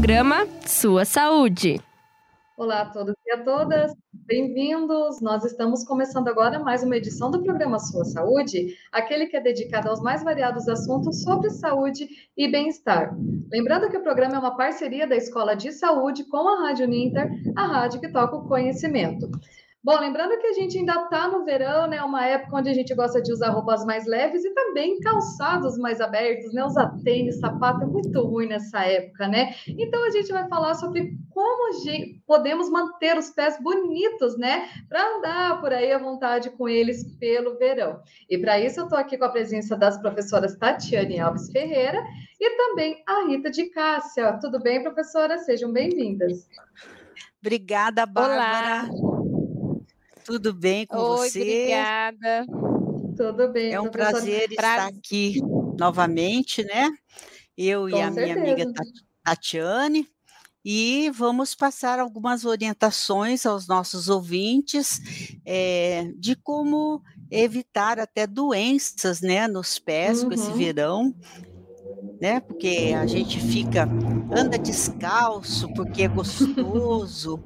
Programa Sua Saúde. Olá a todos e a todas, bem-vindos. Nós estamos começando agora mais uma edição do programa Sua Saúde, aquele que é dedicado aos mais variados assuntos sobre saúde e bem-estar. Lembrando que o programa é uma parceria da Escola de Saúde com a Rádio Ninter, a rádio que toca o conhecimento. Bom, lembrando que a gente ainda está no verão, né? Uma época onde a gente gosta de usar roupas mais leves e também calçados mais abertos, né? Usar tênis, sapato é muito ruim nessa época, né? Então a gente vai falar sobre como podemos manter os pés bonitos, né? Para andar por aí à vontade com eles pelo verão. E para isso eu estou aqui com a presença das professoras Tatiane Alves Ferreira e também a Rita de Cássia. Tudo bem, professora? Sejam bem-vindas. Obrigada, Bárbara. Olá. Tudo bem com Oi, você? Obrigada. Tudo bem. É um prazer estar aqui novamente, né? Eu com e a certeza. minha amiga Tatiane. E vamos passar algumas orientações aos nossos ouvintes é, de como evitar até doenças né, nos pés uhum. com esse uhum. verão né? Porque a gente fica anda descalço porque é gostoso,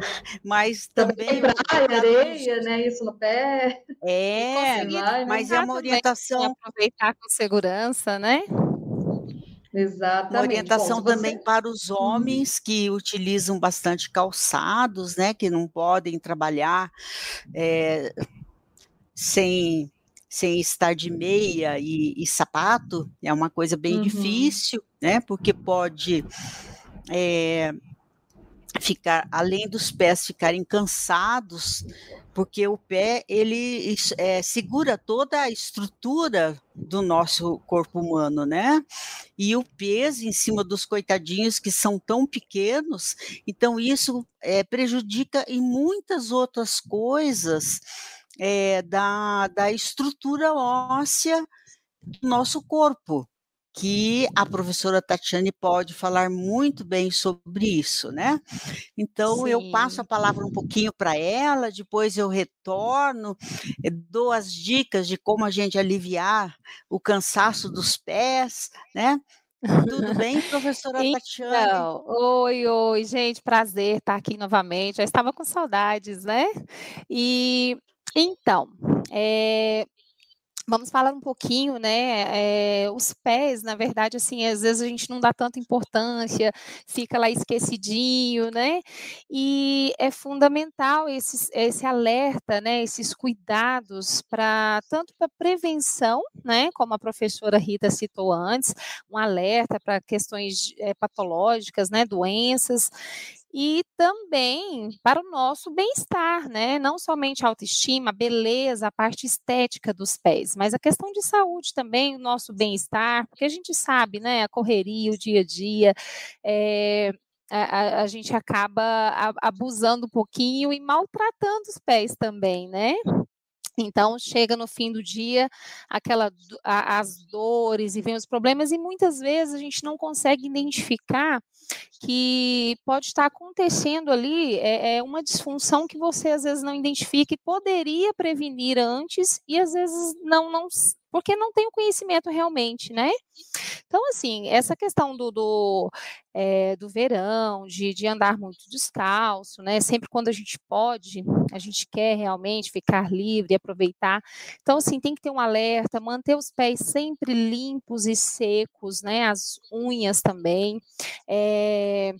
mas também. também praia, areia, né? Isso no pé. É, mas é uma orientação. Aproveitar com segurança, né? Exatamente. Uma orientação Bom, também você... para os uhum. homens que utilizam bastante calçados, né? Que não podem trabalhar é, sem sem estar de meia e, e, sapato é uma coisa bem uhum. difícil, né? Porque pode é, ficar, além dos pés ficarem cansados, porque o pé ele é, segura toda a estrutura do nosso corpo humano, né? E o peso em cima dos coitadinhos que são tão pequenos, então isso é, prejudica em muitas outras coisas é, da, da estrutura óssea do nosso corpo que a professora Tatiane pode falar muito bem sobre isso, né? Então Sim. eu passo a palavra um pouquinho para ela, depois eu retorno, eh, dou as dicas de como a gente aliviar o cansaço dos pés, né? Tudo bem, professora então, Tatiane? Oi, oi, gente, prazer estar aqui novamente. Já estava com saudades, né? E então, é, Vamos falar um pouquinho, né? É, os pés, na verdade, assim, às vezes a gente não dá tanta importância, fica lá esquecidinho, né? E é fundamental esse, esse alerta, né? Esses cuidados para tanto para prevenção, né? Como a professora Rita citou antes, um alerta para questões é, patológicas, né? Doenças e também para o nosso bem-estar, né? Não somente a autoestima, a beleza, a parte estética dos pés, mas a questão de saúde também, o nosso bem-estar, porque a gente sabe, né? A correria, o dia a dia, é, a, a, gente acaba abusando um pouquinho e maltratando os pés também, né? Então chega no fim do dia aquela a, as dores e vem os problemas e muitas vezes a gente não consegue identificar que pode estar acontecendo ali é, é, uma disfunção que você às vezes não identifica e poderia prevenir antes e às vezes não não porque não tem o conhecimento realmente, né? Então, assim, essa questão do, do, é, do verão, de, de andar muito descalço, né? Sempre quando a gente pode, a gente quer realmente ficar livre, aproveitar. Então, assim, tem que ter um alerta, manter os pés sempre limpos e secos, né? As unhas também. É,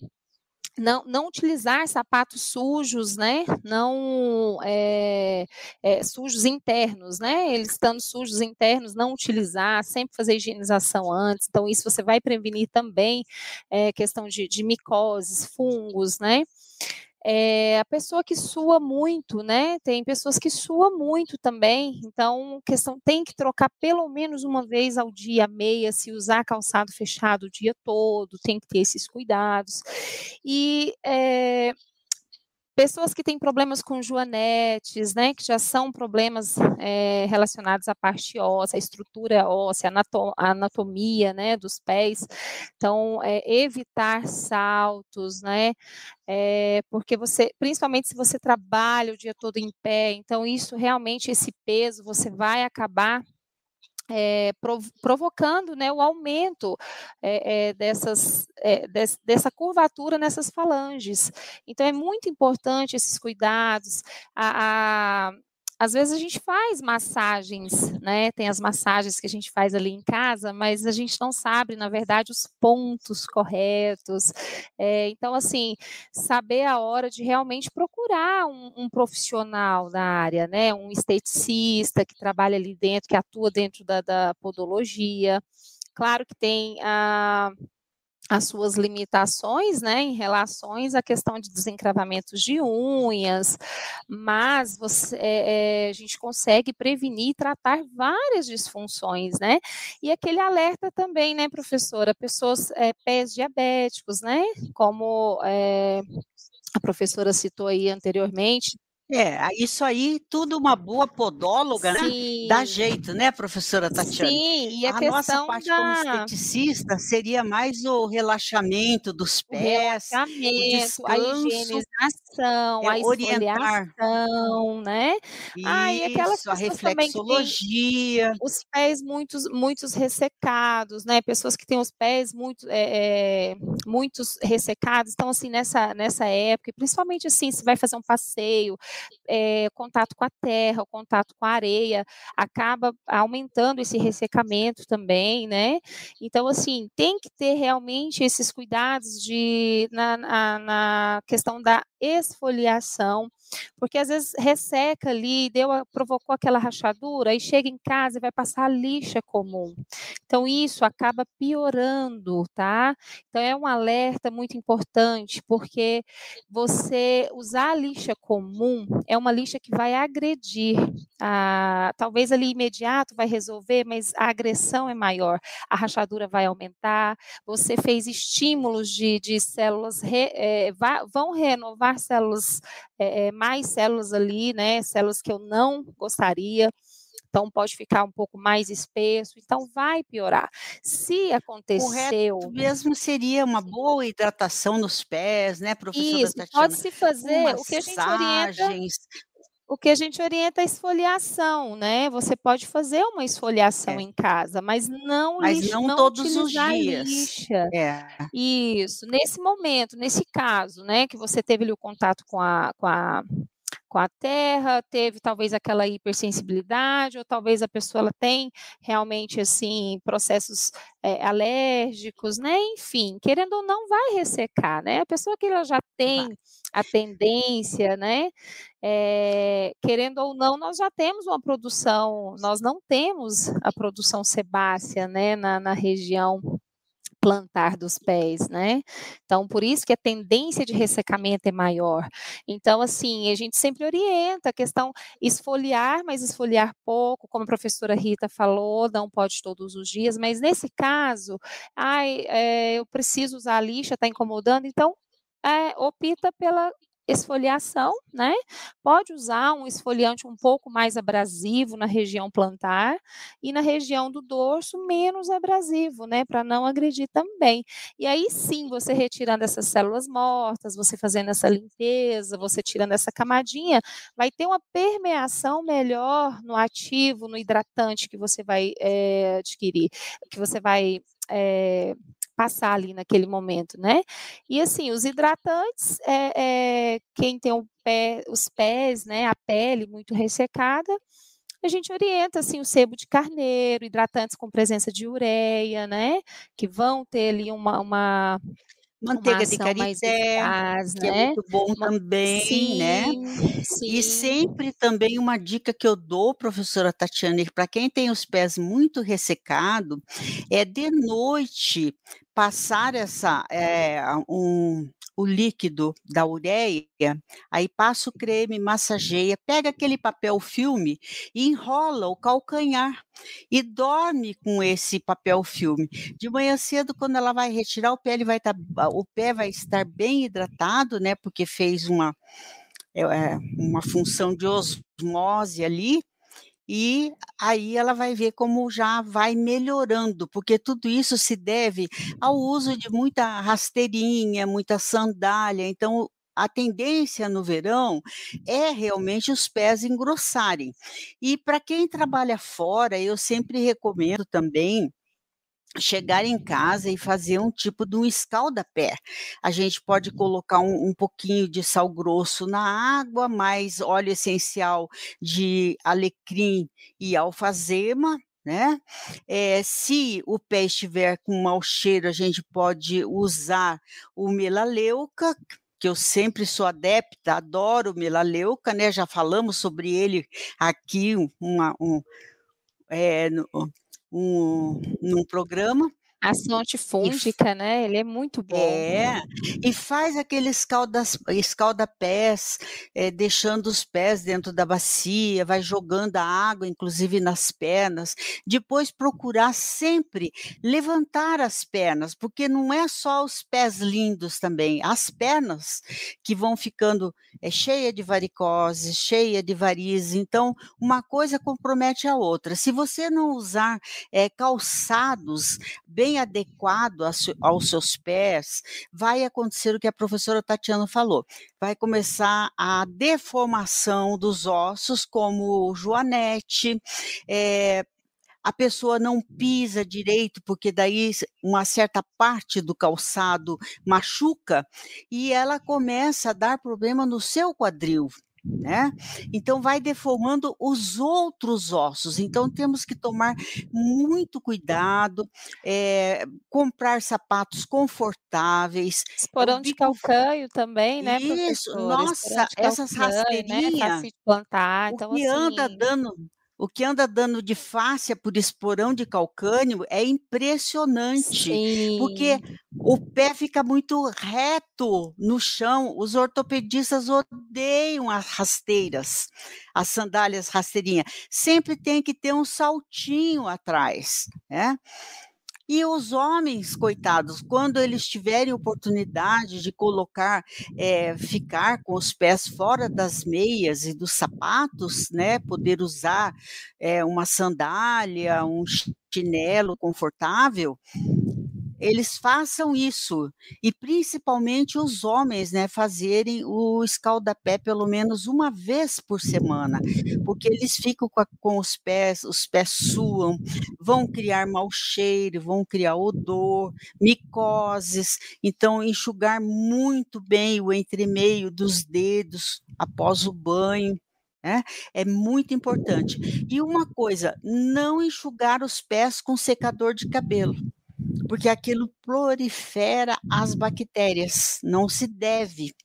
não, não utilizar sapatos sujos, né? Não é, é, sujos internos, né? Eles estando sujos internos, não utilizar, sempre fazer higienização antes. Então, isso você vai prevenir também é, questão de, de micoses, fungos, né? É, a pessoa que sua muito, né? Tem pessoas que suam muito também, então questão tem que trocar pelo menos uma vez ao dia meia, se usar calçado fechado o dia todo, tem que ter esses cuidados. E é, Pessoas que têm problemas com joanetes, né, que já são problemas é, relacionados à parte óssea, à estrutura óssea, a anatomia, né, dos pés. Então, é, evitar saltos, né, é, porque você, principalmente se você trabalha o dia todo em pé, então isso realmente, esse peso, você vai acabar é, provocando né, o aumento é, é, dessas, des, dessa curvatura nessas falanges. Então, é muito importante esses cuidados. A, às vezes a gente faz massagens, né? Tem as massagens que a gente faz ali em casa, mas a gente não sabe, na verdade, os pontos corretos. É, então, assim, saber a hora de realmente procurar um, um, profissional da área, né? Um esteticista que trabalha ali dentro, que atua dentro da, da podologia. Claro que tem a. as suas limitações, né, em relações à questão de desencravamentos de unhas, mas você, é, é, a gente consegue prevenir e tratar várias disfunções, né, e aquele alerta também, né, professora, pessoas, é, pés diabéticos, né, como é, a professora citou aí anteriormente, é, isso aí, tudo uma boa podóloga, né? Dá jeito, né, professora Tatiana? Sim, e a, a questão nossa parte da... como esteticista seria mais o relaxamento dos pés, o, relaxamento, o a higienização, é, a esfoliação, né? Isso, ah, a reflexologia. Os pés muitos, muitos ressecados, né? Pessoas que têm os pés muito, é, é, muitos ressecados. Então, assim, nessa, nessa época, principalmente assim, se vai fazer um passeio, é, contato com a terra, o contato com a areia, acaba aumentando esse ressecamento também, né? Então, assim, tem que ter realmente esses cuidados de, na, na, na questão da esfoliação, porque às vezes resseca ali, deu, provocou aquela rachadura, e chega em casa e vai passar a lixa comum. Então, isso acaba piorando, tá? Então, é um alerta muito importante, porque você usar a lixa comum é uma lixa que vai agredir. Talvez ali imediato vai resolver, mas a agressão é maior, a rachadura vai aumentar, você fez estímulos de, de células, re, é, vão renovar células é, mais células ali, né? Células que eu não gostaria. Então pode ficar um pouco mais espesso, então vai piorar. Se aconteceu. Correto mesmo seria uma boa hidratação nos pés, né, professora Isso, Tatiana? Pode se fazer o que a gente orienta o que a gente orienta é a esfoliação, né? Você pode fazer uma esfoliação é. em casa, mas não Mas lixa, não, não todos os dias. Lixa. É. Isso. Nesse momento, nesse caso, né, que você teve ali o contato com a, com a com a terra, teve talvez aquela hipersensibilidade, ou talvez a pessoa ela tem realmente assim processos é, alérgicos, né? Enfim, querendo ou não, vai ressecar, né? A pessoa que ela já tem a tendência, né? É, querendo ou não, nós já temos uma produção, nós não temos a produção sebácea, né, na, na região plantar dos pés, né? Então, por isso que a tendência de ressecamento é maior. Então, assim, a gente sempre orienta a questão esfoliar, mas esfoliar pouco, como a professora Rita falou, não pode todos os dias, mas nesse caso, ai, é, eu preciso usar a lixa, está incomodando, então é, opta pela esfoliação, né? Pode usar um esfoliante um pouco mais abrasivo na região plantar e na região do dorso menos abrasivo, né? Para não agredir também. E aí sim, você retirando essas células mortas, você fazendo essa limpeza, você tirando essa camadinha, vai ter uma permeação melhor no ativo, no hidratante que você vai é, adquirir, que você vai é, passar ali naquele momento, né? E assim, os hidratantes, é, é, quem tem pé, os pés, né, a pele muito ressecada, a gente orienta assim o sebo de carneiro, hidratantes com presença de ureia, né? Que vão ter ali uma, uma Manteiga de karité, eficaz, que é né? é muito bom também, né? sim, né? Sim. E sempre também uma dica que eu dou, professora Tatiana, para quem tem os pés muito ressecados, é de noite passar essa é, um, o líquido da ureia, aí passa o creme, massageia, pega aquele papel filme e enrola o calcanhar e dorme com esse papel filme. De manhã cedo, quando ela vai retirar o pé, ele vai estar, tá, o pé vai estar bem hidratado, né? Porque fez uma é, uma função de osmose ali e aí ela vai ver como já vai melhorando, porque tudo isso se deve ao uso de muita rasteirinha, muita sandália, então a tendência no verão é realmente os pés engrossarem. E para quem trabalha fora, eu sempre recomendo também chegar em casa e fazer um tipo de um escalda-pé. A gente pode colocar um, um, pouquinho de sal grosso na água, mais óleo essencial de alecrim e alfazema, né? É, se o pé estiver com mau cheiro, a gente pode usar o melaleuca, que eu sempre sou adepta, adoro o melaleuca, né? Já falamos sobre ele aqui uma, um, é, no, um, num programa. Ação antifúngica, né? Ele é muito bom. É, e faz aquele escalda-pés, é, deixando os pés dentro da bacia, vai jogando a água, inclusive nas pernas. Depois procurar sempre levantar as pernas, porque não é só os pés lindos também, as pernas que vão ficando é, cheia de varicose, cheia de varizes. Então, uma coisa compromete a outra. Se você não usar é, calçados bem bem adequado aos seus pés, vai acontecer o que a professora Tatiana falou. Vai começar a deformação dos ossos, como o joanete, é, a pessoa não pisa direito, porque daí uma certa parte do calçado machuca, e ela começa a dar problema no seu quadril né? Então vai deformando os outros ossos. Então temos que tomar muito cuidado, é, comprar sapatos confortáveis. Esporão de calcanho também, né? Isso, nossa, essas rasteirinhas. Né? de plantar. Então, o que assim... anda dando o que anda dando de fáscia por esporão de calcânio é impressionante, Sim. porque o pé fica muito reto no chão. Os ortopedistas odeiam as rasteiras, as sandálias rasteirinhas. Sempre tem que ter um saltinho atrás, né? E os homens, coitados, quando eles tiverem oportunidade de colocar, é, ficar com os pés fora das meias e dos sapatos, né, poder usar é, uma sandália, um chinelo confortável, eles façam isso e principalmente os homens, né, fazerem o escaldapé pelo menos uma vez por semana, porque eles ficam com, a, com os pés, os pés suam, vão criar mau cheiro, vão criar odor, micoses, então enxugar muito bem o entremeio dos dedos após o banho, é, é muito importante. E uma coisa, não enxugar os pés com secador de cabelo porque aquilo prolifera as bactérias. Não se deve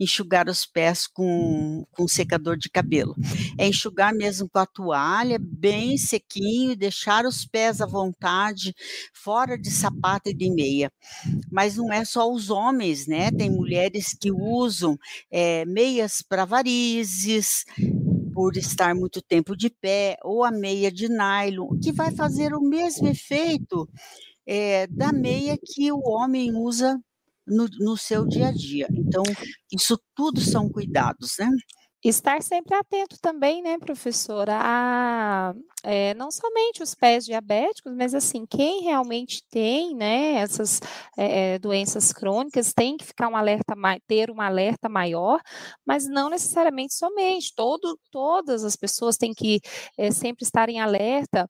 enxugar os pés com, com secador de cabelo. É enxugar mesmo com a toalha, bem sequinho, e deixar os pés à vontade, fora de sapato e de meia. Mas não é só os homens, né? Tem mulheres que usam é, meias para varizes, por estar muito tempo de pé, ou a meia de nylon, que vai fazer o mesmo efeito é, da meia que o homem usa no, no seu dia a dia. Então, isso tudo são cuidados, né? Estar sempre atento também, né, professora, a é, não somente os pés diabéticos, mas assim, quem realmente tem, né, essas é, doenças crônicas tem que ficar um alerta, ter um alerta maior, mas não necessariamente somente, todo, todas as pessoas têm que é, sempre estar em alerta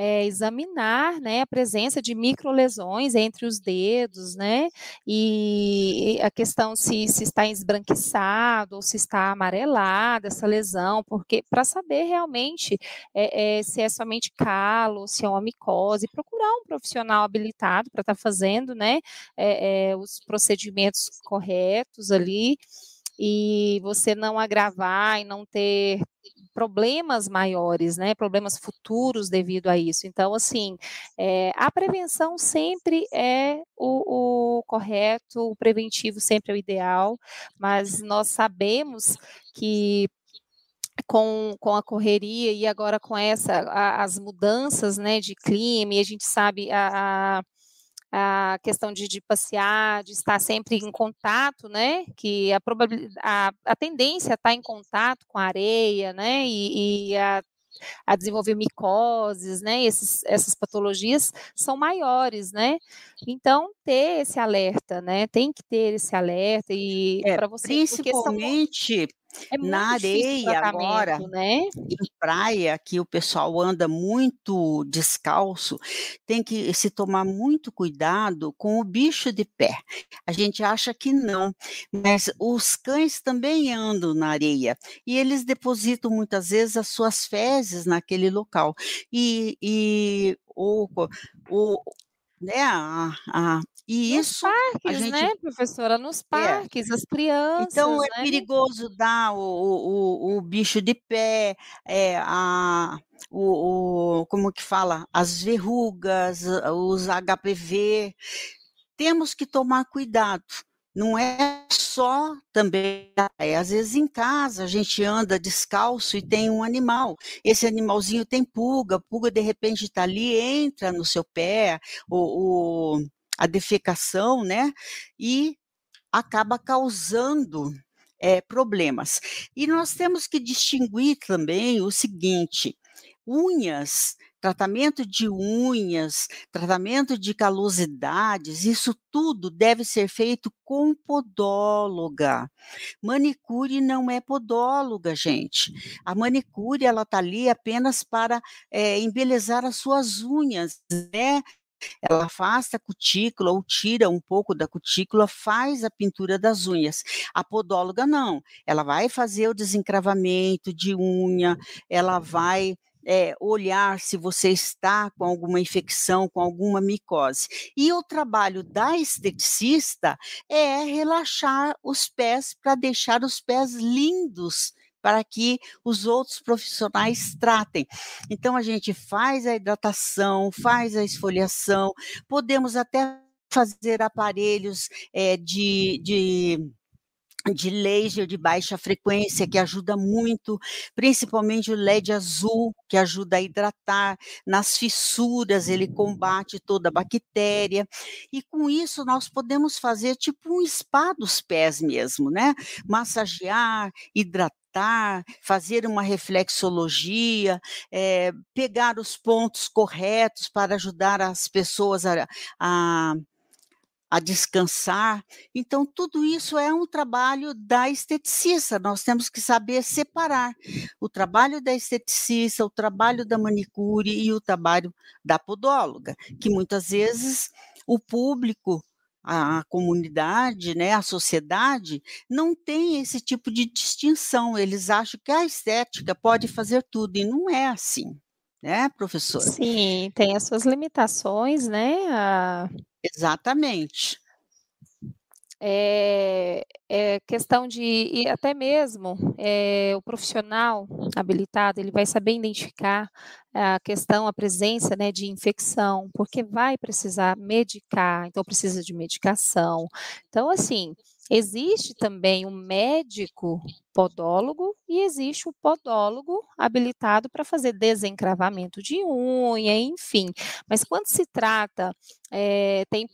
é, examinar né, a presença de microlesões entre os dedos, né? E a questão se, se está esbranquiçado ou se está amarelada essa lesão, porque para saber realmente é, é, se é somente calo, se é uma micose, procurar um profissional habilitado para estar tá fazendo né, os procedimentos corretos ali e você não agravar e não ter problemas maiores, né, problemas futuros devido a isso. Então, assim, é, a prevenção sempre é o, o correto, o preventivo sempre é o ideal, mas nós sabemos que com, com a correria e agora com essa a, as mudanças né, de clima, e a gente sabe a, a a questão de, de passear, de estar sempre em contato, né? Que a probabilidade, a, a tendência a estar em contato com a areia, né? E, e a a desenvolver micoses, né? Esses, essas patologias são maiores, né? Então, ter esse alerta, né? Tem que ter esse alerta e é, para você principalmente é na areia agora, né? em praia, que o pessoal anda muito descalço, tem que se tomar muito cuidado com o bicho de pé. A gente acha que não, mas os cães também andam na areia e eles depositam muitas vezes as suas fezes naquele local. E, e o, o, né, a, a, e nos isso parques, gente, né, professora? Nos é. parques, é. as crianças. Então é né? perigoso dar o, o, o, bicho de pé, é, a, o, o, como que fala? As verrugas, os HPV. Temos que tomar cuidado não é só também, é, às vezes em casa a gente anda descalço e tem um animal. Esse animalzinho tem pulga, pulga de repente está ali, entra no seu pé, o, a defecação, né? E acaba causando é, problemas. E nós temos que distinguir também o seguinte: unhas tratamento de unhas, tratamento de calosidades, isso tudo deve ser feito com podóloga. Manicure não é podóloga, gente. A manicure ela tá ali apenas para é, embelezar as suas unhas, né? Ela afasta a cutícula ou tira um pouco da cutícula, faz a pintura das unhas. A podóloga não, ela vai fazer o desencravamento de unha, ela vai é, olhar se você está com alguma infecção, com alguma micose. E o trabalho da esteticista é relaxar os pés para deixar os pés lindos para que os outros profissionais tratem. Então a gente faz a hidratação, faz a esfoliação, podemos até fazer aparelhos é, de, de de laser de baixa frequência, que ajuda muito, principalmente o LED azul, que ajuda a hidratar, nas fissuras ele combate toda a bactéria, e com isso nós podemos fazer tipo um spa dos pés mesmo, né? Massagear, hidratar, fazer uma reflexologia, é, pegar os pontos corretos para ajudar as pessoas a, a a descansar. Então, tudo isso é um trabalho da esteticista. Nós temos que saber separar o trabalho da esteticista, o trabalho da manicure e o trabalho da podóloga, que muitas vezes o público a comunidade, né, a sociedade, não tem esse tipo de distinção. Eles acham que a estética pode fazer tudo, e não é assim, né, professora? Sim, tem as suas limitações, né? A Exatamente. É, é questão de e até mesmo é, o profissional habilitado ele vai saber identificar a questão, a presença né, de infecção, porque vai precisar medicar, então precisa de medicação. Então, assim, existe também um médico podólogo e existe o podólogo habilitado para fazer desencravamento de unha, enfim. Mas quando se trata, é, tem,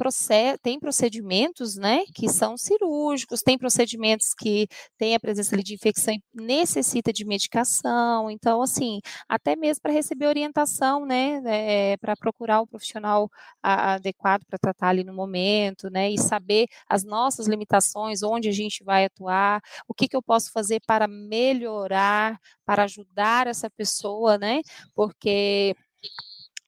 tem procedimentos né, que são cirúrgicos, tem procedimentos que têm a presença de infecção e necessita de medicação. Então, assim, até mesmo para receber orientação, né, é, para procurar o profissional adequado para tratar ali no momento, né, e saber as nossas limitações, onde a gente vai atuar, o que, que eu posso fazer fazer para melhorar, para ajudar essa pessoa, né? Porque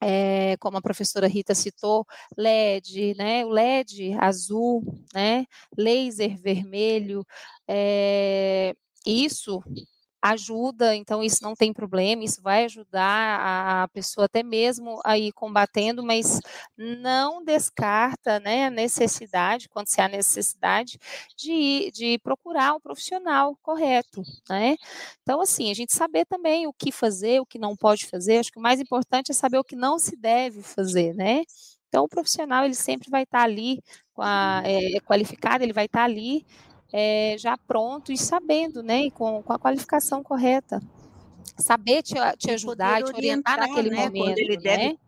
é, como a professora Rita citou, LED, né, o LED azul, né, laser vermelho, é, isso ajuda, então isso não tem problema, isso vai ajudar a pessoa até mesmo a ir combatendo, mas não descarta né, a necessidade, quando se há necessidade, de, de procurar um profissional correto. Né? Então, assim, a gente saber também o que fazer, o que não pode fazer, acho que o mais importante é saber o que não se deve fazer, né? Então, o profissional, ele sempre vai estar ali, a, é, qualificado, ele vai estar ali é, já pronto e sabendo, né, e com, com a qualificação correta. Saber te, te ajudar, te orientar naquele né, momento, ele né? Deve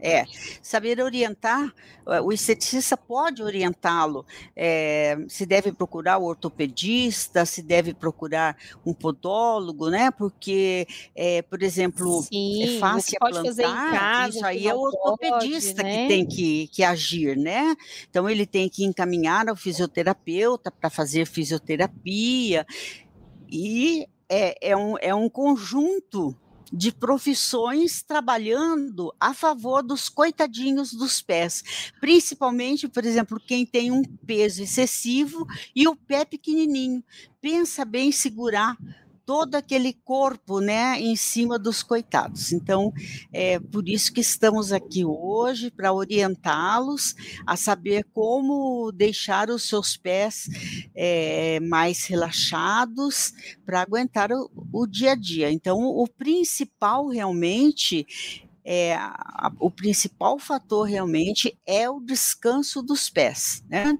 É, saber orientar, o esteticista pode orientá-lo, é, se deve procurar o ortopedista, se deve procurar um podólogo, né? Porque, é, por exemplo, Sim, é fácil pode plantar, fazer em casa, isso aí é o ortopedista pode, né? que tem que, que agir, né? Então ele tem que encaminhar ao fisioterapeuta para fazer fisioterapia e é, é, um, é um conjunto de profissões trabalhando a favor dos coitadinhos dos pés, principalmente, por exemplo, quem tem um peso excessivo e o pé pequenininho. Pensa bem segurar todo aquele corpo, né, em cima dos coitados. Então, é por isso que estamos aqui hoje para orientá-los a saber como deixar os seus pés é, mais relaxados para aguentar o, o dia a dia. Então, o principal realmente é, a, o principal fator realmente é o descanso dos pés, né?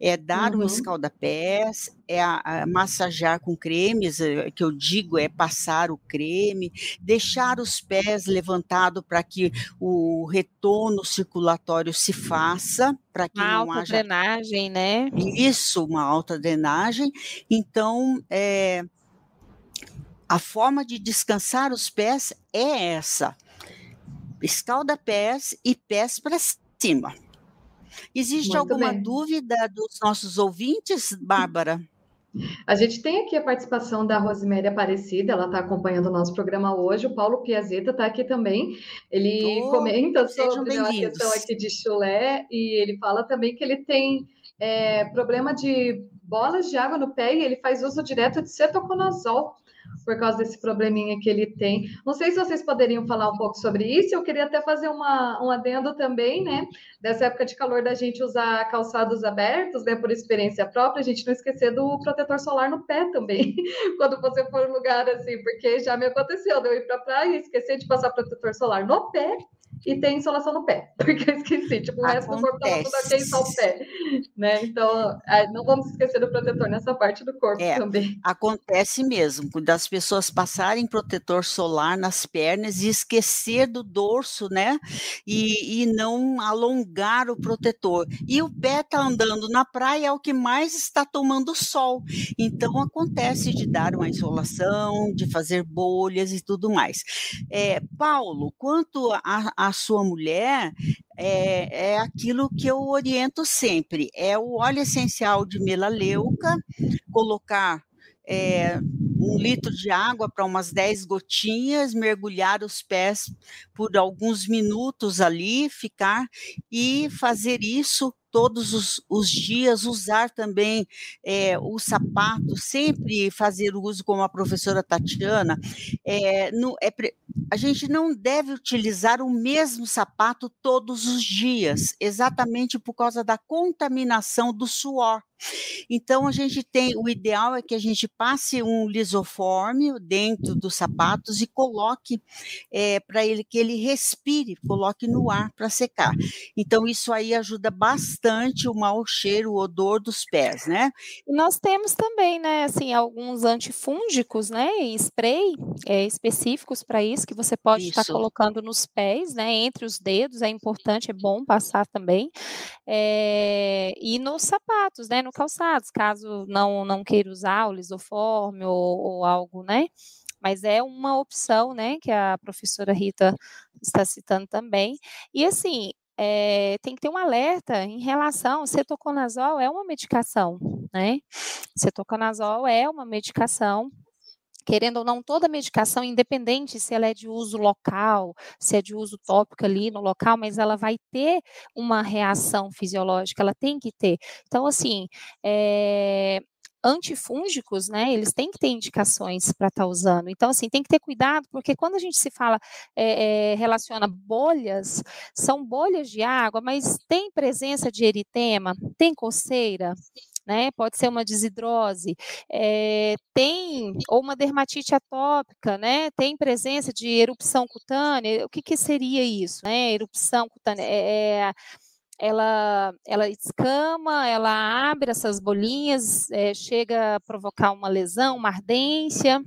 É dar uhum. um escalda-pés, é a, a massagear com cremes, eh, que eu digo é passar o creme, deixar os pés levantados para que o retorno circulatório se faça, para que uma não alta haja... drenagem, né? Isso, uma alta drenagem. Então, é, a forma de descansar os pés é essa escalda-pés e pés para cima. Existe Muito alguma bem. dúvida dos nossos ouvintes, Bárbara? A gente tem aqui a participação da Rosemary Aparecida, ela está acompanhando o nosso programa hoje. O Paulo Piazeta está aqui também. Ele oh, comenta sobre a questão aqui de chulé e ele fala também que ele tem é, problema de bolas de água no pé e ele faz uso direto de cetoconazol por causa desse probleminha que ele tem. Não sei se vocês poderiam falar um pouco sobre isso. Eu queria até fazer uma, um adendo também, né? Dessa época de calor da gente usar calçados abertos, né? Por experiência própria, a gente não esquecer do protetor solar no pé também, quando você for um lugar assim, porque já me aconteceu de eu ir para a praia e esquecer de passar protetor solar no pé e tem insolação no pé, porque eu esqueci, tipo, o resto do corpo estava tudo ok, só o pé, né? Então, não vamos esquecer do protetor nessa parte do corpo é, também. Acontece mesmo, das pessoas passarem protetor solar nas pernas e esquecer do dorso, né? E, e não alongar o protetor. E o pé está andando na praia, é o que mais está tomando sol. Então, acontece de dar uma insolação, de fazer bolhas e tudo mais. É, Paulo, quanto a, a sua mulher, é, é aquilo que eu oriento sempre: é o óleo essencial de melaleuca, colocar é, um litro de água para umas 10 gotinhas, mergulhar os pés por alguns minutos ali, ficar e fazer isso todos os, os dias, usar também é, o sapato, sempre fazer uso, como a professora Tatiana, é, no, é, a gente não deve utilizar o mesmo sapato todos os dias, exatamente por causa da contaminação do suor. Então, a gente tem, o ideal é que a gente passe um lisoforme dentro dos sapatos e coloque é, para ele que ele respire, coloque no ar para secar. Então, isso aí ajuda bastante o mau cheiro, o odor dos pés, né? Nós temos também, né, assim, alguns antifúngicos, né, em spray é, específicos para isso, que você pode isso. estar colocando nos pés, né, entre os dedos, é importante, é bom passar também. É, e nos sapatos, né, no calçados, caso não, não queira usar o lisoforme ou, ou algo, né? Mas é uma opção, né, que a professora Rita está citando também. E assim, é, tem que ter um alerta em relação, cetoconazol é uma medicação, né? Cetoconazol é uma medicação querendo ou não, toda medicação, independente se ela é de uso local, se é de uso tópico ali no local, mas ela vai ter uma reação fisiológica, ela tem que ter. Então, assim, é, antifúngicos, né, eles têm que ter indicações para estar tá usando. Então, assim, tem que ter cuidado, porque quando a gente se fala, é, é, relaciona bolhas, são bolhas de água, mas tem presença de eritema, tem coceira, né? Pode ser uma desidrose, é, tem ou uma dermatite atópica, né? Tem presença de erupção cutânea. O que, que seria isso, né? Erupção cutânea é, ela, ela escama, ela abre essas bolinhas, é, chega a provocar uma lesão, uma ardência.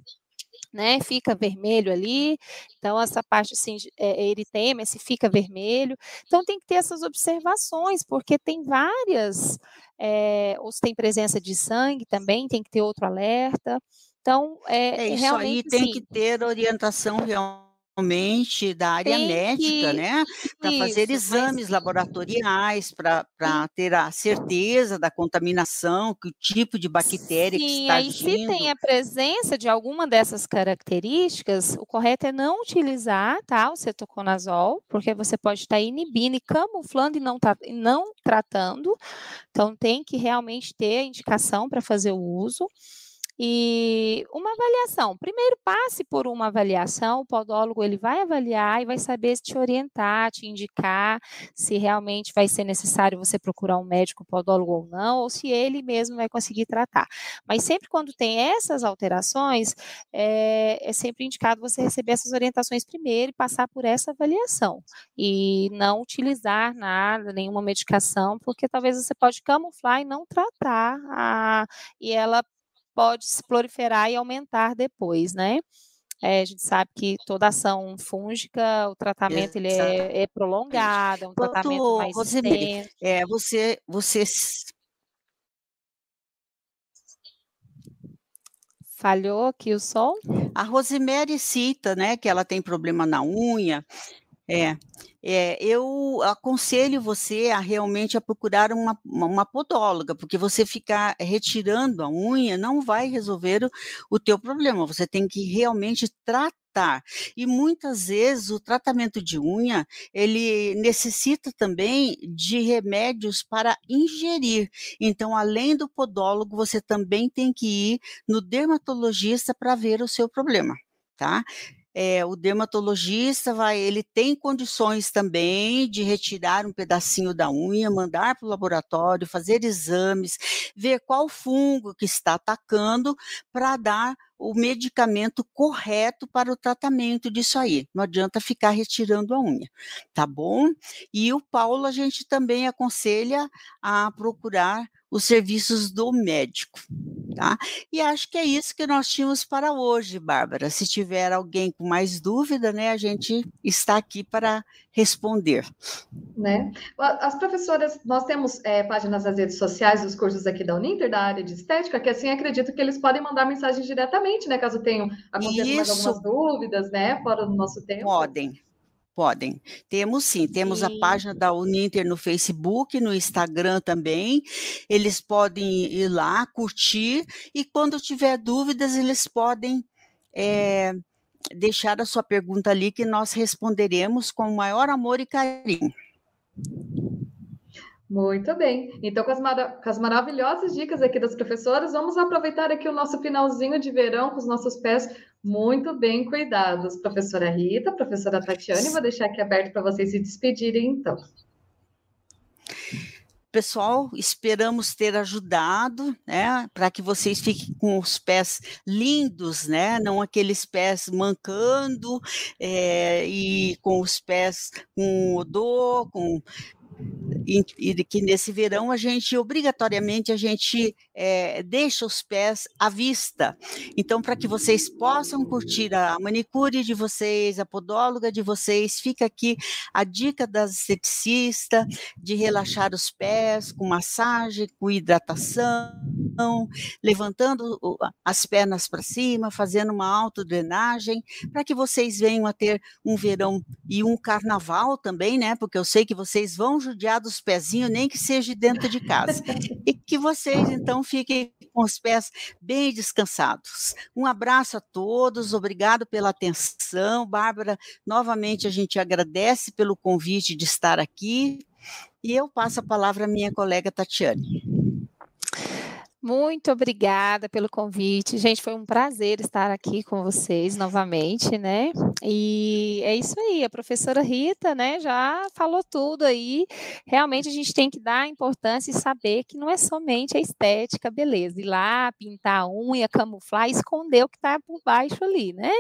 Né, fica vermelho ali, então essa parte assim, é, eritema, se fica vermelho, então tem que ter essas observações, porque tem várias, é, ou se tem presença de sangue também, tem que ter outro alerta, então é, é isso realmente, aí tem assim, que ter orientação realmente realmente da área Tem médica, que... né? Para fazer exames mas... laboratoriais, para ter a certeza da contaminação, que o tipo de bactéria Sim, que está aí, agindo. Se tem a presença de alguma dessas características, o correto é não utilizar tá, o cetoconazol, porque você pode estar inibindo e camuflando e não, tá, não tratando. Então, tem que realmente ter a indicação para fazer o uso. E uma avaliação, primeiro passe por uma avaliação, o podólogo ele vai avaliar e vai saber te orientar, te indicar se realmente vai ser necessário você procurar um médico podólogo ou não, ou se ele mesmo vai conseguir tratar. Mas sempre quando tem essas alterações, é, é sempre indicado você receber essas orientações primeiro e passar por essa avaliação. E não utilizar nada, nenhuma medicação, porque talvez você pode camuflar e não tratar, a, e ela pode se proliferar e aumentar depois, né? É, a gente sabe que toda ação fúngica, o tratamento ele é, é, prolongado, é um Quanto, tratamento mais Rosemary, É, você, você falhou aqui o som? A Rosemary cita, né, que ela tem problema na unha, é, é, eu aconselho você a realmente a procurar uma, uma podóloga, porque você ficar retirando a unha não vai resolver o, o teu problema. Você tem que realmente tratar. E muitas vezes o tratamento de unha, ele necessita também de remédios para ingerir. Então, além do podólogo, você também tem que ir no dermatologista para ver o seu problema, tá? É, o dermatologista vai, ele tem condições também de retirar um pedacinho da unha, mandar para o laboratório, fazer exames, ver qual fungo que está atacando para dar o medicamento correto para o tratamento disso aí. Não adianta ficar retirando a unha, tá bom? E o Paulo a gente também aconselha a procurar os serviços do médico. Tá? E acho que é isso que nós tínhamos para hoje, Bárbara. Se tiver alguém com mais dúvida, né, a gente está aqui para responder. Né? As professoras, nós temos é, páginas nas redes sociais dos cursos aqui da Uninter, da área de estética, que assim acredito que eles podem mandar mensagens diretamente, né, caso tenham acontecido algumas dúvidas, né, fora do nosso tempo. Podem, Podem. Temos sim, temos sim. a página da Uninter no Facebook, no Instagram também. Eles podem ir lá, curtir, e quando tiver dúvidas, eles podem é, deixar a sua pergunta ali, que nós responderemos com o maior amor e carinho. Muito bem. Então, com as, com as, maravilhosas dicas aqui das professoras, vamos aproveitar aqui o nosso finalzinho de verão com os nossos pés muito bem cuidados. Professora Rita, professora Tatiane, vou deixar aqui aberto para vocês se despedirem, então. Pessoal, esperamos ter ajudado, né, para que vocês fiquem com os pés lindos, né, não aqueles pés mancando é, e com os pés com odor, com e, e, que nesse verão a gente obrigatoriamente a gente é, deixa os pés à vista. Então, para que vocês possam curtir a manicure de vocês, a podóloga de vocês, fica aqui a dica da esteticista de relaxar os pés com massagem, com hidratação, levantando as pernas para cima, fazendo uma autodrenagem, para que vocês venham a ter um verão e um carnaval também, né? Porque eu sei que vocês vão judiar dos pezinhos, nem que seja dentro de casa. E que vocês, então, fiquem com os pés bem descansados. Um abraço a todos, obrigado pela atenção. Bárbara, novamente a gente agradece pelo convite de estar aqui. E eu passo a palavra à minha colega Tatiane. Muito obrigada pelo convite. Gente, foi um prazer estar aqui com vocês novamente, né? E é isso aí, a professora Rita, né, já falou tudo aí. Realmente a gente tem que dar importância e saber que não é somente a estética, beleza, ir lá, pintar a unha, camuflar, esconder o que está por baixo ali, né?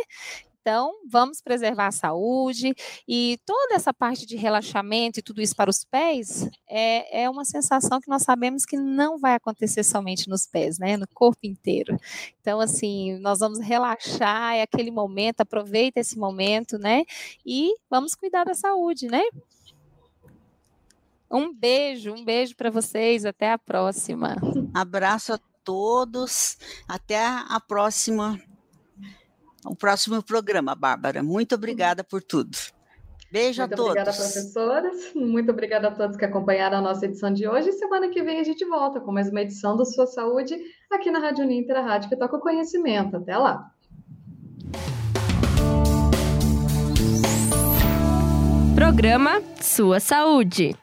Então, vamos preservar a saúde e toda essa parte de relaxamento e tudo isso para os pés é, é uma sensação que nós sabemos que não vai acontecer somente nos pés, né? No corpo inteiro. Então, assim, nós vamos relaxar, é aquele momento, aproveita esse momento, né? E vamos cuidar da saúde, né? Um beijo, um beijo para vocês, até a próxima. Abraço a todos, até a próxima, o próximo programa, Bárbara. Muito obrigada por tudo. Beijo Muito a todos. Obrigada, professoras. Muito obrigada a todos que acompanharam a nossa edição de hoje. Semana que vem a gente volta com mais uma edição do Sua Saúde aqui na Rádio Ninter, a rádio que toca o conhecimento. Até lá. Programa Sua Saúde.